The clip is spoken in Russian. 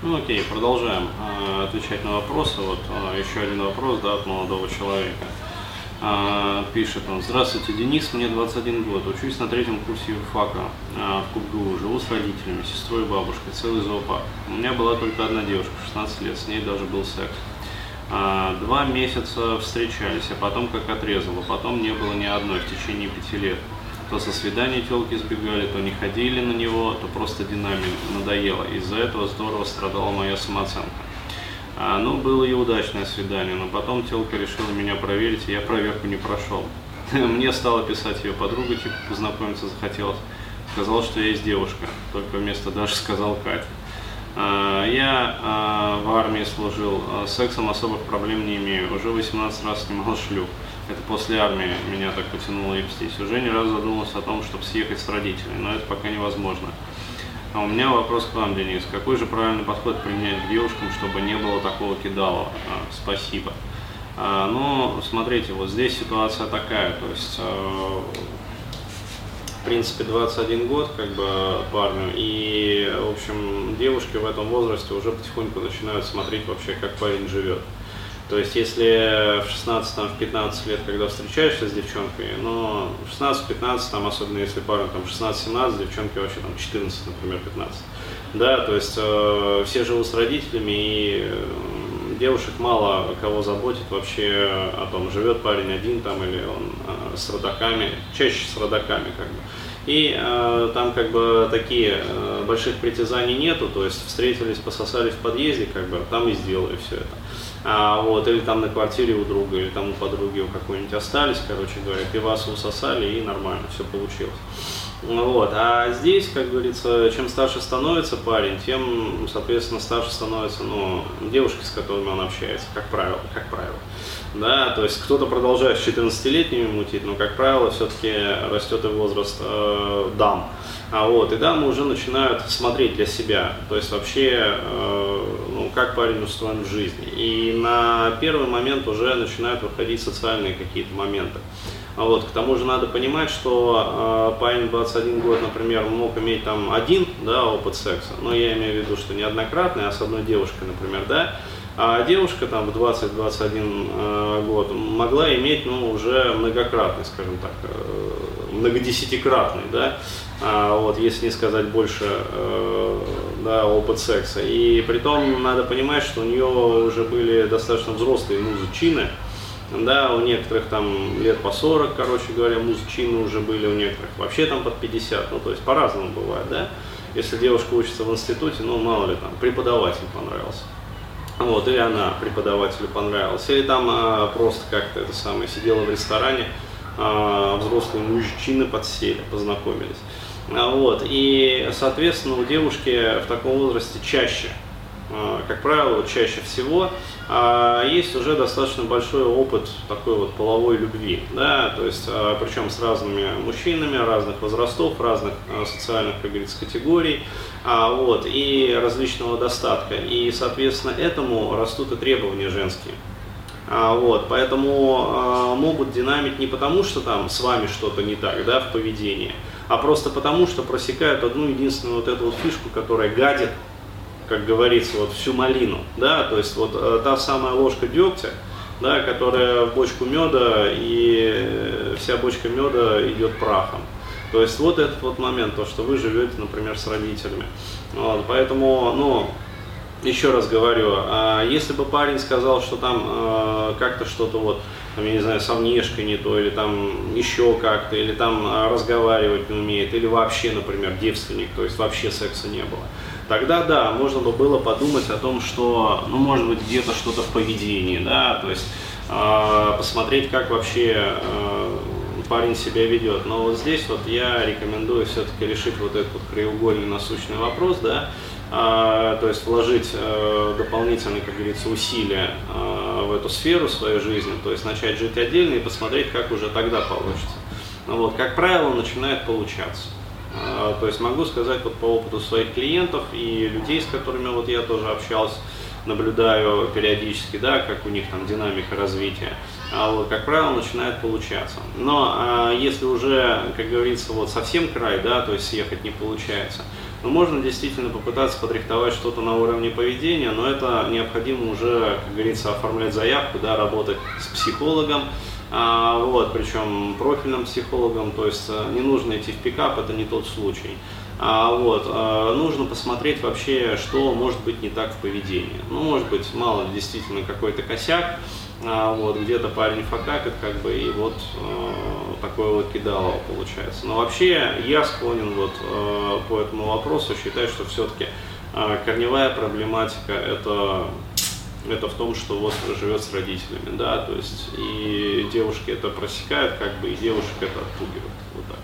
Ну окей, продолжаем э, отвечать на вопросы. Вот э, еще один вопрос да, от молодого человека. Э, пишет он, здравствуйте, Денис, мне 21 год, учусь на третьем курсе юрфака э, в КубГУ, живу с родителями, сестрой и бабушкой, целый зоопарк. У меня была только одна девушка, 16 лет, с ней даже был секс. Э, два месяца встречались, а потом как отрезало, потом не было ни одной в течение пяти лет то со свидания телки сбегали, то не ходили на него, то просто динамик надоело. Из-за этого здорово страдала моя самооценка. А, ну, было и удачное свидание, но потом телка решила меня проверить, и я проверку не прошел. Мне стала писать ее подруга, типа познакомиться захотелось. Сказал, что я есть девушка, только вместо Даши сказал Катя. А, я а, в армии служил, а, сексом особых проблем не имею, уже 18 раз снимал шлюх. Это после армии меня так потянуло ебстись. Уже не раз задумался о том, чтобы съехать с родителями, но это пока невозможно. А у меня вопрос к вам, Денис. Какой же правильный подход применять к девушкам, чтобы не было такого кидала? А, спасибо. А, ну, смотрите, вот здесь ситуация такая, то есть, а, в принципе, 21 год, как бы, парню, и, в общем, девушки в этом возрасте уже потихоньку начинают смотреть вообще, как парень живет. То есть, если в 16, там, в 15 лет, когда встречаешься с девчонкой, но в 16-15, там, особенно если пара там 16-17, девчонки вообще там 14, например, 15. Да, то есть э, все живут с родителями, и э, девушек мало кого заботит вообще о том, живет парень один там или он э, с родаками, чаще с родаками как бы. И э, там как бы такие э, больших притязаний нету, то есть встретились, пососались в подъезде, как бы там и сделали все это а, вот, или там на квартире у друга, или там у подруги у какой-нибудь остались, короче говоря, пивасу усосали и нормально, все получилось. Вот. А здесь, как говорится, чем старше становится парень, тем, соответственно, старше становится ну, девушки, с которыми он общается, как правило. Как правило. Да, то есть кто-то продолжает с 14-летними мутить, но, как правило, все-таки растет и возраст э, дам. А вот, и дамы уже начинают смотреть для себя, то есть вообще, э, ну, как парень устроен в жизни. И на первый момент уже начинают выходить социальные какие-то моменты. А вот, к тому же надо понимать, что э, парень 21 год, например, мог иметь там один да, опыт секса, но я имею в виду, что неоднократный, а с одной девушкой, например, да, а девушка там в 20-21 э, год могла иметь ну, уже многократный, скажем так, э, многодесятикратный, да, а, вот, если не сказать больше, э, да, опыт секса. И при том надо понимать, что у нее уже были достаточно взрослые музычины, да, у некоторых там лет по 40, короче говоря, музычины уже были, у некоторых вообще там под 50, ну, то есть по-разному бывает, да. Если девушка учится в институте, ну, мало ли там, преподаватель понравился. Вот, или она преподавателю понравилась, или там а, просто как-то это самое, сидела в ресторане, а, взрослые мужчины подсели, познакомились. А, вот, и, соответственно, у девушки в таком возрасте чаще, как правило, чаще всего а, есть уже достаточно большой опыт такой вот половой любви, да, то есть, причем с разными мужчинами разных возрастов, разных социальных, как говорится, категорий, вот, и различного достатка. И, соответственно, этому растут и требования женские. Вот, поэтому могут динамить не потому, что там с вами что-то не так, да, в поведении, а просто потому, что просекают одну единственную вот эту вот фишку, которая гадит, как говорится, вот всю малину, да, то есть вот э, та самая ложка дегтя, да, которая в бочку меда, и вся бочка меда идет прахом. То есть вот этот вот момент, то, что вы живете, например, с родителями. Вот, поэтому, ну, еще раз говорю, а если бы парень сказал, что там э, как-то что-то вот, там, я не знаю, со внешкой не то, или там еще как-то, или там э, разговаривать не умеет, или вообще, например, девственник, то есть вообще секса не было, тогда да, можно бы было подумать о том, что, ну, может быть, где-то что-то в поведении, да, то есть э, посмотреть, как вообще э, парень себя ведет. Но вот здесь вот я рекомендую все-таки решить вот этот вот краеугольный насущный вопрос, да, а, то есть вложить э, дополнительные, как говорится, усилия э, в эту сферу своей жизни, то есть начать жить отдельно и посмотреть, как уже тогда получится. Ну вот, как правило, начинает получаться. А, то есть могу сказать вот по опыту своих клиентов и людей, с которыми вот я тоже общался, наблюдаю периодически, да, как у них там динамика развития, а вот, как правило, начинает получаться. Но а, если уже, как говорится, вот совсем край, да, то есть съехать не получается, Но можно действительно попытаться подрихтовать что-то на уровне поведения, но это необходимо уже, как говорится, оформлять заявку, да, работать с психологом, а, вот, причем профильным психологом, то есть э, не нужно идти в пикап, это не тот случай. А, вот, а, нужно посмотреть вообще, что может быть не так в поведении. Ну, может быть, мало действительно какой-то косяк, а, вот, где-то парень факапит, как бы, и вот э, такое вот кидало получается. Но вообще я склонен вот э, по этому вопросу считать, что все-таки э, корневая проблематика это это в том, что вот живет с родителями, да, то есть и девушки это просекают, как бы, и девушек это отпугивает, вот так.